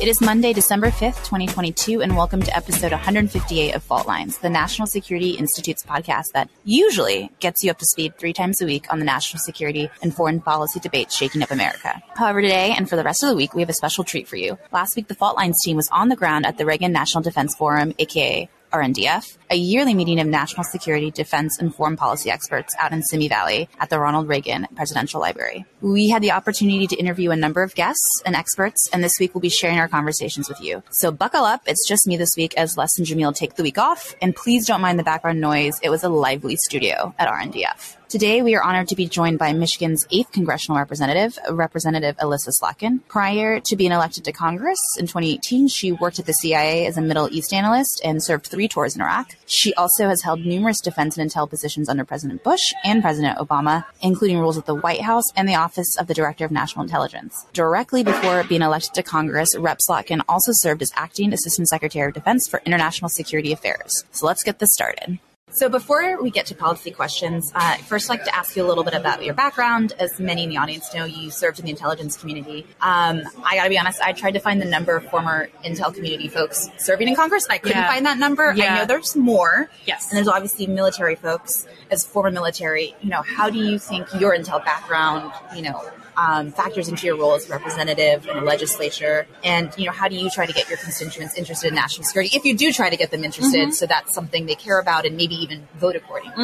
It is Monday, December 5th, 2022, and welcome to episode 158 of Fault Lines, the National Security Institute's podcast that usually gets you up to speed three times a week on the national security and foreign policy debates shaking up America. However, today and for the rest of the week, we have a special treat for you. Last week, the Fault Lines team was on the ground at the Reagan National Defense Forum, aka RNDF, a yearly meeting of national security, defense, and foreign policy experts out in Simi Valley at the Ronald Reagan Presidential Library. We had the opportunity to interview a number of guests and experts, and this week we'll be sharing our conversations with you. So buckle up. It's just me this week as Les and Jamil take the week off, and please don't mind the background noise. It was a lively studio at RNDF. Today, we are honored to be joined by Michigan's 8th congressional representative, Representative Alyssa Slotkin. Prior to being elected to Congress in 2018, she worked at the CIA as a Middle East analyst and served three tours in Iraq. She also has held numerous defense and intel positions under President Bush and President Obama, including roles at the White House and the Office of the Director of National Intelligence. Directly before being elected to Congress, Rep. Slotkin also served as Acting Assistant Secretary of Defense for International Security Affairs. So let's get this started. So before we get to policy questions, uh, I'd first like to ask you a little bit about your background. As many in the audience know, you served in the intelligence community. Um, I got to be honest, I tried to find the number of former intel community folks serving in Congress. I couldn't Yeah. find that number. Yeah. I know there's more. Yes. And there's obviously military folks. As former military, you know, how do you think your intel background, you know, um, factors into your role as a representative in the legislature? And, you know, how do you try to get your constituents interested in national security? If you do try to get them interested, so that's something they care about and maybe even vote accordingly.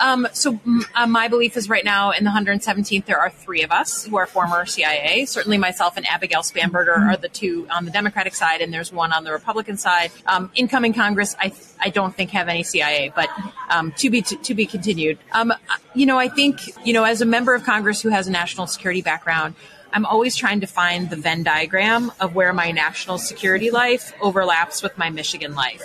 Um, so uh, my belief is right now in the 117th there are three of us who are former CIA. Certainly myself and Abigail Spanberger are the two on the Democratic side, and there's one on the Republican side. Um, incoming Congress, I I don't think have any CIA, but um, to be to, be continued. Um, you know, I think you know as a member of Congress who has a national security background. I'm always trying to find the Venn diagram of where my national security life overlaps with my Michigan life.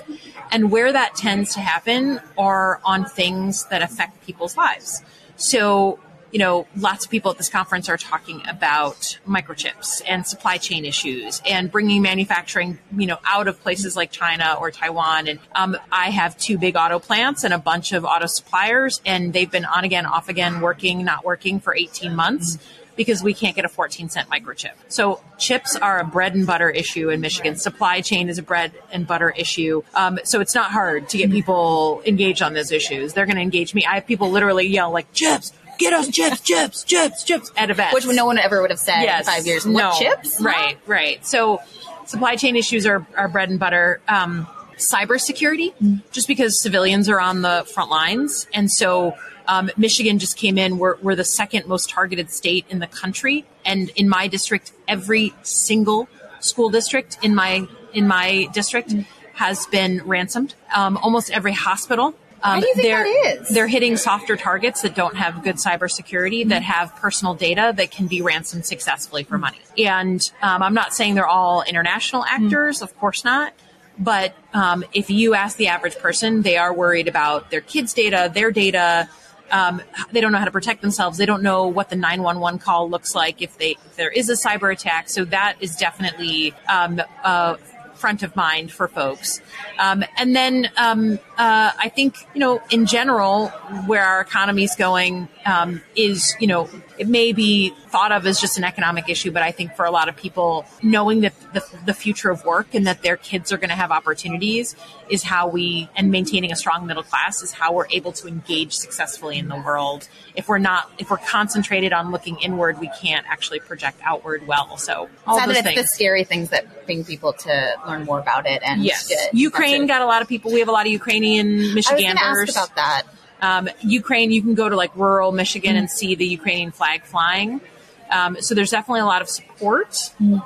And where that tends to happen are on things that affect people's lives. So, you know, lots of people at this conference are talking about microchips and supply chain issues and bringing manufacturing, you know, out of places like China or Taiwan. And um, I have two big auto plants and a bunch of auto suppliers, and they've been on again, off again, working, not working for 18 months because we can't get a 14 cent microchip. So chips are a bread and butter issue in Michigan. Supply chain is a bread and butter issue. Um, so it's not hard to get people engaged on those issues. They're going to engage me. I have people literally yell like chips. Get us chips, chips, chips, chips at events. Which no one ever would have said Yes. in five years. What No. chips? Right, right. So supply chain issues are, are bread and butter. Um, cybersecurity, just because civilians are on the front lines. And so um, Michigan just came in. We're, we're the second most targeted state in the country. And in my district, every single school district in my in my district has been ransomed. Um, almost every hospital. Um, do you think they're, that is? They're hitting softer targets that don't have good cybersecurity, that have personal data that can be ransomed successfully for money. And um, I'm not saying they're all international actors, of course not. But um, if you ask the average person, they are worried about their kids' data, their data. Um, they don't know how to protect themselves. They don't know what the 911 call looks like if they if there is a cyber attack. So that is definitely um, uh, front of mind for folks. Um, and then um, uh, I think you know in general where our economy is going um, is you know it may be thought of as just an economic issue, but I think for a lot of people, knowing that the, the future of work and that their kids are going to have opportunities is how we and maintaining a strong middle class is how we're able to engage successfully in the world. If we're not, if we're concentrated on looking inward, we can't actually project outward well. So all those it's things. the scary things that bring people to learn more about it. And Yes, get- Ukraine got a lot of people. We have a lot of Ukrainian I was ask Michiganders. about that. Um, Ukraine, you can go to like rural Michigan and see the Ukrainian flag flying. Um, so there's definitely a lot of support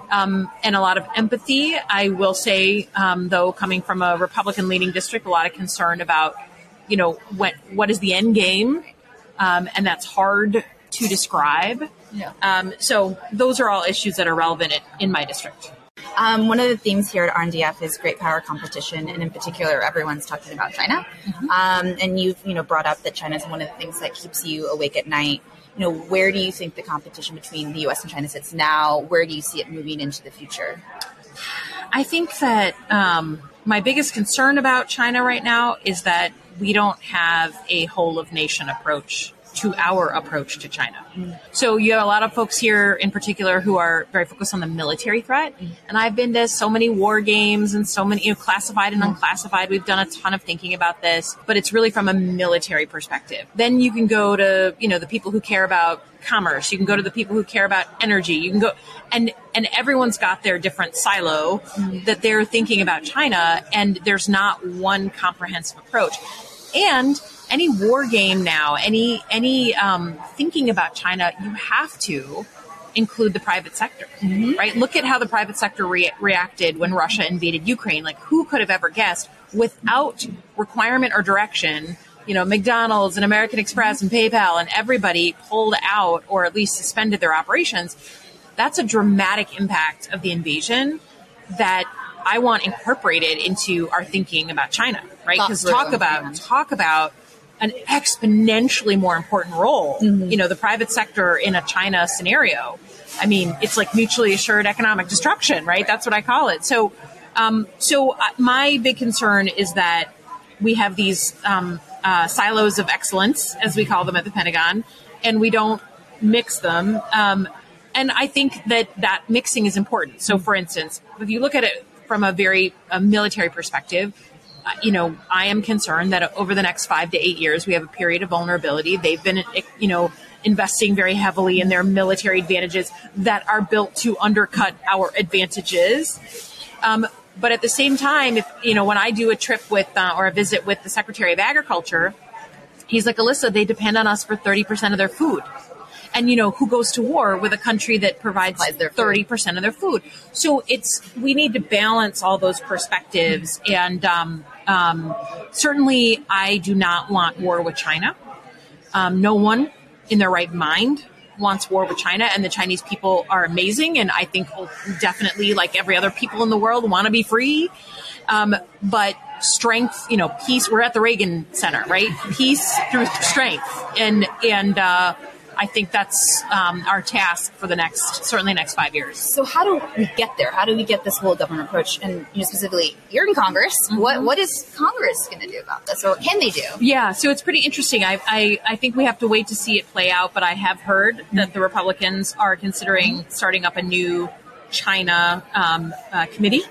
um, and a lot of empathy. I will say, um, though, coming from a Republican leading district, a lot of concern about, you know, what what is the end game, um, and that's hard to describe. Yeah. Um, so those are all issues that are relevant in, in my district. Um, one of the themes here at RNDF is great power competition, and in particular, everyone's talking about China. Um, and you've you know brought up that China is one of the things that keeps you awake at night. You know, where do you think the competition between the U.S. and China sits now? Where do you see it moving into the future? I think that um, my biggest concern about China right now is that we don't have a whole of nation approach to our approach to China. So you have a lot of folks here in particular who are very focused on the military threat. And I've been to so many war games and so many, you know, classified and unclassified. We've done a ton of thinking about this, but it's really from a military perspective. Then you can go to, you know, the people who care about commerce. You can go to the people who care about energy. You can go and and everyone's got their different silo that they're thinking about China and there's not one comprehensive approach. And any war game now, any any um, thinking about China, you have to include the private sector, right? Look at how the private sector re- reacted when Russia invaded Ukraine. Like, who could have ever guessed without requirement or direction? You know, McDonald's and American Express and PayPal and everybody pulled out or at least suspended their operations. That's a dramatic impact of the invasion that I want incorporated into our thinking about China, right? Because talk about yeah. talk about an exponentially more important role. You know, the private sector in a China scenario. I mean, it's like mutually assured economic destruction, right? That's what I call it. So, um, so uh, my big concern is that we have these um, uh, silos of excellence, as we call them at the Pentagon, and we don't mix them. Um, and I think that that mixing is important. So, for instance, if you look at it from a very uh, military perspective, uh, you know, I am concerned that over the next five to eight years, we have a period of vulnerability. They've been, eh, you know, investing very heavily in their military advantages that are built to undercut our advantages. Um, but at the same time, if you know, when I do a trip with uh, or a visit with the Secretary of Agriculture, he's like, Alyssa, they depend on us for thirty percent of their food. And you know, who goes to war with a country that provides Supplies their food. thirty percent of their food? So it's we need to balance all those perspectives. And um, um, certainly, I do not want war with China. Um, no one in their right mind wants war with China, and the Chinese people are amazing, and I think definitely, like every other people in the world, want to be free. Um, but strength, you know, peace. We're at the Reagan Center, right? Peace through strength, and and uh, I think that's um, our task for the next, certainly next five years. So how do we get there? How do we get this whole government approach? And you know, specifically, you're in Congress. Mm-hmm. What what is Congress going to do about this, or what can they do? Yeah, so it's pretty interesting. I, I, I think we have to wait to see it play out, but I have heard that the Republicans are considering starting up a new China um, uh, committee,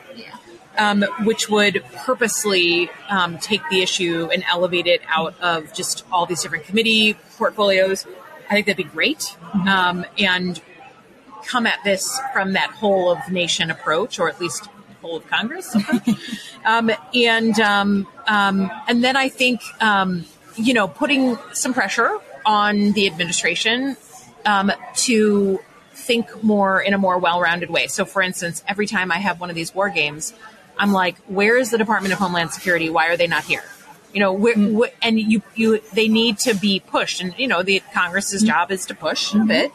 um, which would purposely um, take the issue and elevate it out of just all these different committee portfolios. I think that'd be great. Um, and come at this from that whole of nation approach, or at least whole of Congress um, and um, um, and then I think um, you know putting some pressure on the administration um, to think more in a more well-rounded way. So, for instance, every time I have one of these war games, I'm like, "Where is the Department of Homeland Security? Why are they not here?" You know, wh- mm. and you, you, they need to be pushed, and you know, the Congress's mm. job is to push a mm-hmm. bit.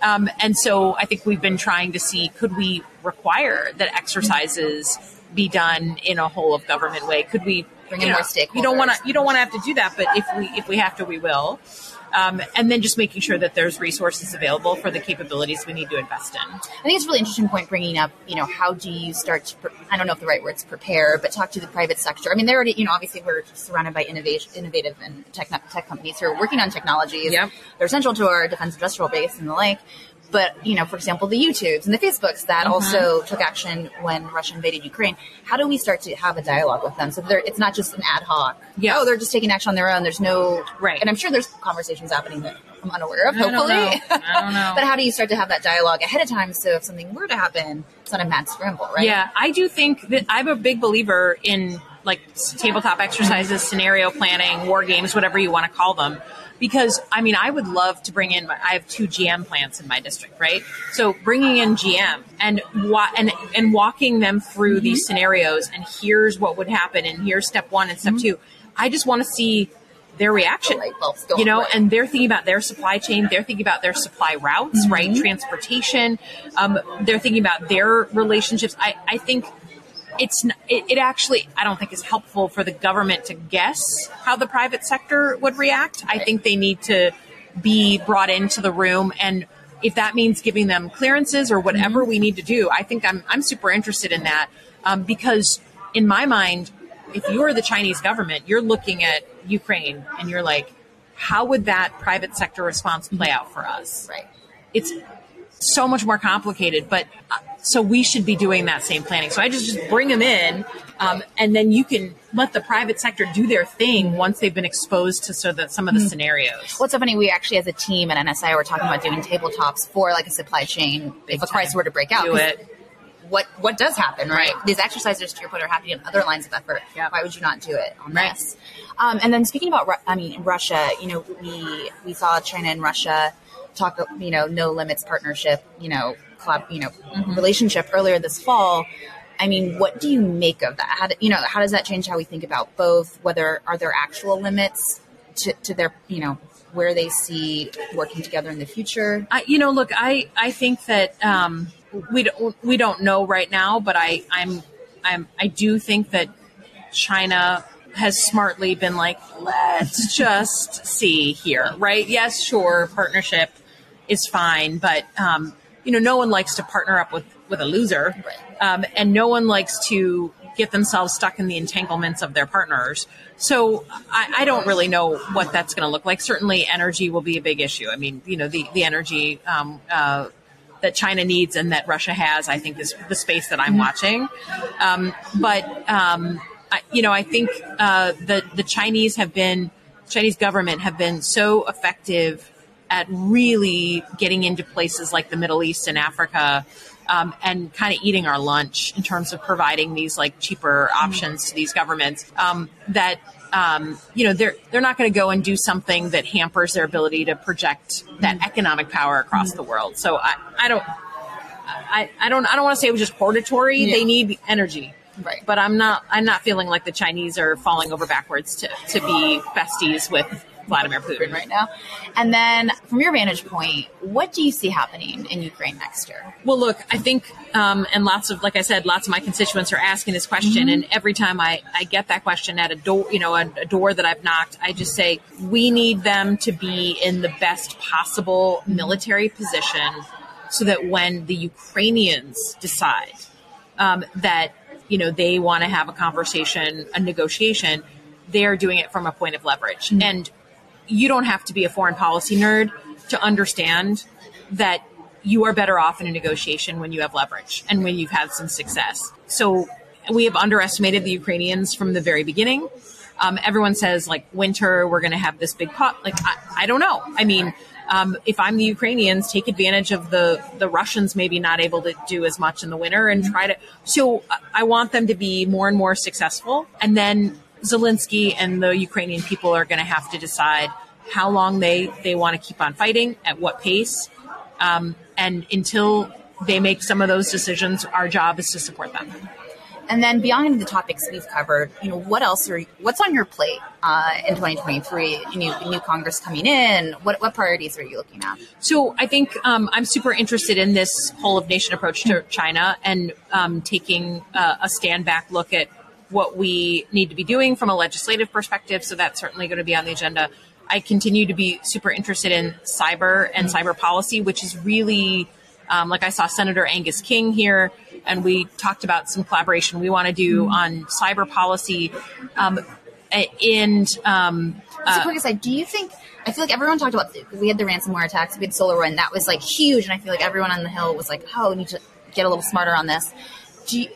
Um, and so I think we've been trying to see could we require that exercises be done in a whole of government way? Could we Bring you in know, more You don't want to you don't want to have to do that, but if we if we have to, we will. Um, and then just making sure that there's resources available for the capabilities we need to invest in. I think it's a really interesting point bringing up, you know, how do you start to, pre- I don't know if the right word's prepare, but talk to the private sector. I mean, they're already, you know, obviously we're surrounded by innovation, innovative and tech, tech companies who are working on technologies. Yep. They're essential to our defense industrial base and the like. But, you know, for example, the YouTubes and the Facebooks that Mm-hmm. also took action when Russia invaded Ukraine. How do we start to have a dialogue with them so it's not just an ad hoc? Yeah. Oh, they're just taking action on their own. There's no, Right. And I'm sure there's conversations happening that I'm unaware of, I don't hopefully. know. I don't know. but how do you start to have that dialogue ahead of time so if something were to happen, it's not a mad scramble, right? Yeah, I do think that I'm a big believer in like tabletop exercises, scenario planning, war games, whatever you want to call them. Because I mean, I would love to bring in. I have two GM plants in my district, right? So bringing in GM and wa- and and walking them through these scenarios, and here's what would happen, and here's step one and step two. I just want to see their reaction. You know, right. and they're thinking about their supply chain. They're thinking about their supply routes, Mm-hmm. right? Transportation. Um, they're thinking about their relationships. I, I think it's it, it actually I don't think is helpful for the government to guess how the private sector would react. I think they need to be brought into the room and if that means giving them clearances or whatever Mm-hmm. we need to do, I think I'm I'm super interested in that um, because in my mind, if you're the Chinese government, you're looking at Ukraine and you're like, how would that private sector response play out for us? Right. It's so much more complicated, but uh, so we should be doing that same planning. So I just, just bring them in, um, and then you can let the private sector do their thing once they've been exposed to so that some of the scenarios. What's so funny, we actually as a team at NSI were talking about doing tabletops for like a supply chain Big if a crisis were to break out. Do it. What what does happen, right? Right. These exercises, to your point, are happening in other lines of effort. Yep. Why would you not do it on Right. this? Um, and then speaking about, I mean, Russia, you know, we we saw China and Russia talk, you know, no limits partnership, you know, collab, you know, Mm-hmm. relationship earlier this fall. I mean, what do you make of that? How do, you know, how does that change how we think about both? Whether are there actual limits to, to their, you know, where they see working together in the future? I, you know, look, I, I think that um, we don't we don't know right now, but I I'm I'm I do think that China has smartly been like, let's just see here, right? Yes, sure, partnership is fine, but um, you know, no one likes to partner up with with a loser, Right. um, and no one likes to get themselves stuck in the entanglements of their partners. So I, I don't really know what that's going to look like. Certainly, energy will be a big issue. I mean, you know, the the energy um, uh, that China needs and that Russia has, I think, is the space that I'm watching. Um, but um, I, you know, I think uh, the the Chinese have been Chinese government have been so effective at really getting into places like the Middle East and Africa. Um, and kind of eating our lunch in terms of providing these like cheaper options to these governments um, that um, you know they're they're not going to go and do something that hampers their ability to project that economic power across the world. So I, I don't I, I don't I don't want to say it was just hortatory. Yeah. They need energy. Right. But I'm not I'm not feeling like the Chinese are falling over backwards to, to be besties with Vladimir Putin right now. And then, from your vantage point, what do you see happening in Ukraine next year? Well, look, I think, um, and lots of, like I said, lots of my constituents are asking this question, and every time I, I get that question at a door, you know, a, a door that I've knocked, I just say we need them to be in the best possible military position, so that when the Ukrainians decide um, that you know they want to have a conversation, a negotiation, they're doing it from a point of leverage, and you don't have to be a foreign policy nerd to understand that you are better off in a negotiation when you have leverage and when you've had some success. So we have underestimated the Ukrainians from the very beginning. Um, everyone says like winter, we're going to have this big pot. Like I, I don't know. I mean, um, if I'm the Ukrainians, take advantage of the the Russians maybe not able to do as much in the winter and try to. So I- I want them to be more and more successful, and then Zelensky and the Ukrainian people are going to have to decide how long they they want to keep on fighting, at what pace, um, and until they make some of those decisions, our job is to support them. And then beyond the topics we've covered, you know, what else are what's on your plate uh, in 2023? New new Congress coming in. What what priorities are you looking at? So I think um, I'm super interested in this whole of nation approach to China and um, taking uh, a stand back look at what we need to be doing from a legislative perspective. So that's certainly going to be on the agenda. I continue to be super interested in cyber and cyber policy, which is really um, like I saw Senator Angus King here, and we talked about some collaboration we want to do on cyber policy. Um, and um, Just a quick aside, do you think? I feel like everyone talked about we had the ransomware attacks, we had SolarWind, that was like huge, and I feel like everyone on the hill was like, "Oh, we need to get a little smarter on this." Do you,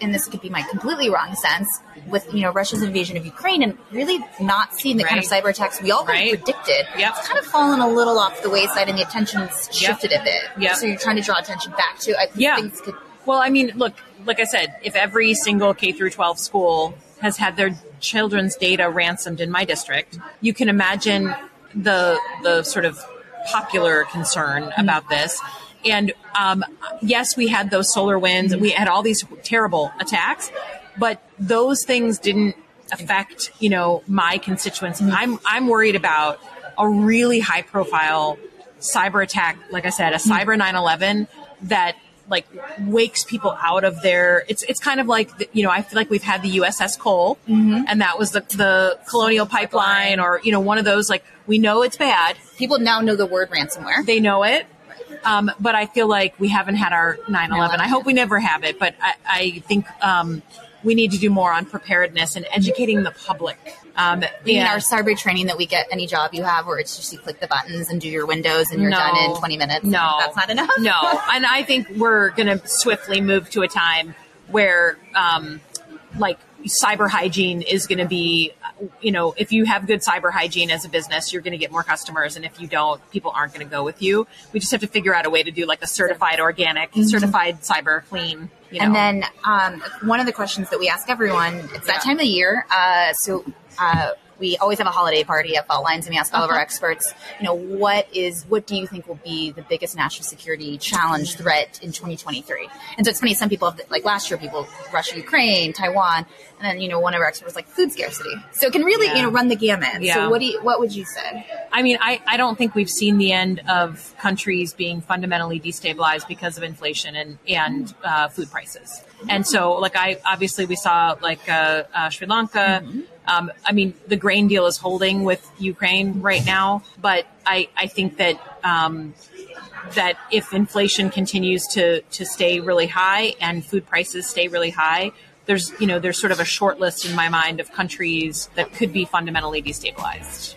and this could be my completely wrong sense with you know Russia's invasion of Ukraine and really not seeing the kind of cyber attacks we all kind Right. of predicted. Yep. It's kind of fallen a little off the wayside, and the attention's shifted a bit. Yep. So you're trying to draw attention back to. I think Yeah. things could. Well, I mean, look, like I said, if every single K through 12 school has had their children's data ransomed in my district, you can imagine the the sort of popular concern mm-hmm. about this. And um, yes, we had those SolarWinds, we had all these terrible attacks, but those things didn't affect, you know, my constituents. Mm-hmm. I'm I'm worried about a really high profile cyber attack, like I said, a mm-hmm. cyber 9/11 that like wakes people out of their it's it's kind of like the, you know I feel like we've had the USS Cole mm-hmm. and that was the the Colonial Pipeline or you know one of those like we know it's bad. People now know the word ransomware. they know it um, but I feel like we haven't had our 9/11 I hope we never have it but I, I think um, we need to do more on preparedness and educating the public Um, mean our cyber training that we get any job you have where it's just you click the buttons and do your windows and you're No. done in 20 minutes? No, That's not enough? no, and I think we're going to swiftly move to a time where, um, like, cyber hygiene is going to be, you know, if you have good cyber hygiene as a business, you're going to get more customers, and if you don't, people aren't going to go with you. We just have to figure out a way to do like a certified organic, certified cyber clean. You know. And then um, one of the questions that we ask everyone, it's that time of year. Uh, so uh, we always have a holiday party at Fault Lines, and we ask all of our Uh-huh. experts, you know, what is what do you think will be the biggest national security challenge threat in 2023? And so it's funny, some people have, like last year, people Russia, Ukraine, Taiwan, and then you know one of our experts was like food scarcity. So it can really Yeah. you know run the gamut. Yeah. So what do you, what would you say? I mean, I, I don't think we've seen the end of countries being fundamentally destabilized because of inflation and, and uh, food prices. And so, like, I obviously we saw like uh, uh, Sri Lanka. Um, I mean, the grain deal is holding with Ukraine right now, but I, I think that um, that if inflation continues to to stay really high and food prices stay really high, there's you know there's sort of a short list in my mind of countries that could be fundamentally destabilized.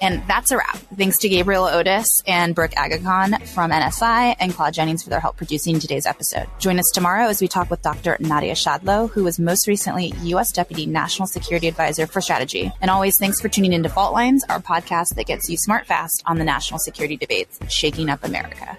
And that's a wrap. Thanks to Gabriel Otis and Brooke Agacon from NSI and Claude Jennings for their help producing today's episode. Join us tomorrow as we talk with Dr. Nadia Schadlow, who was most recently U.S. Deputy National Security Advisor for Strategy. And always thanks for tuning into Fault Lines, our podcast that gets you smart fast on the national security debates shaking up America.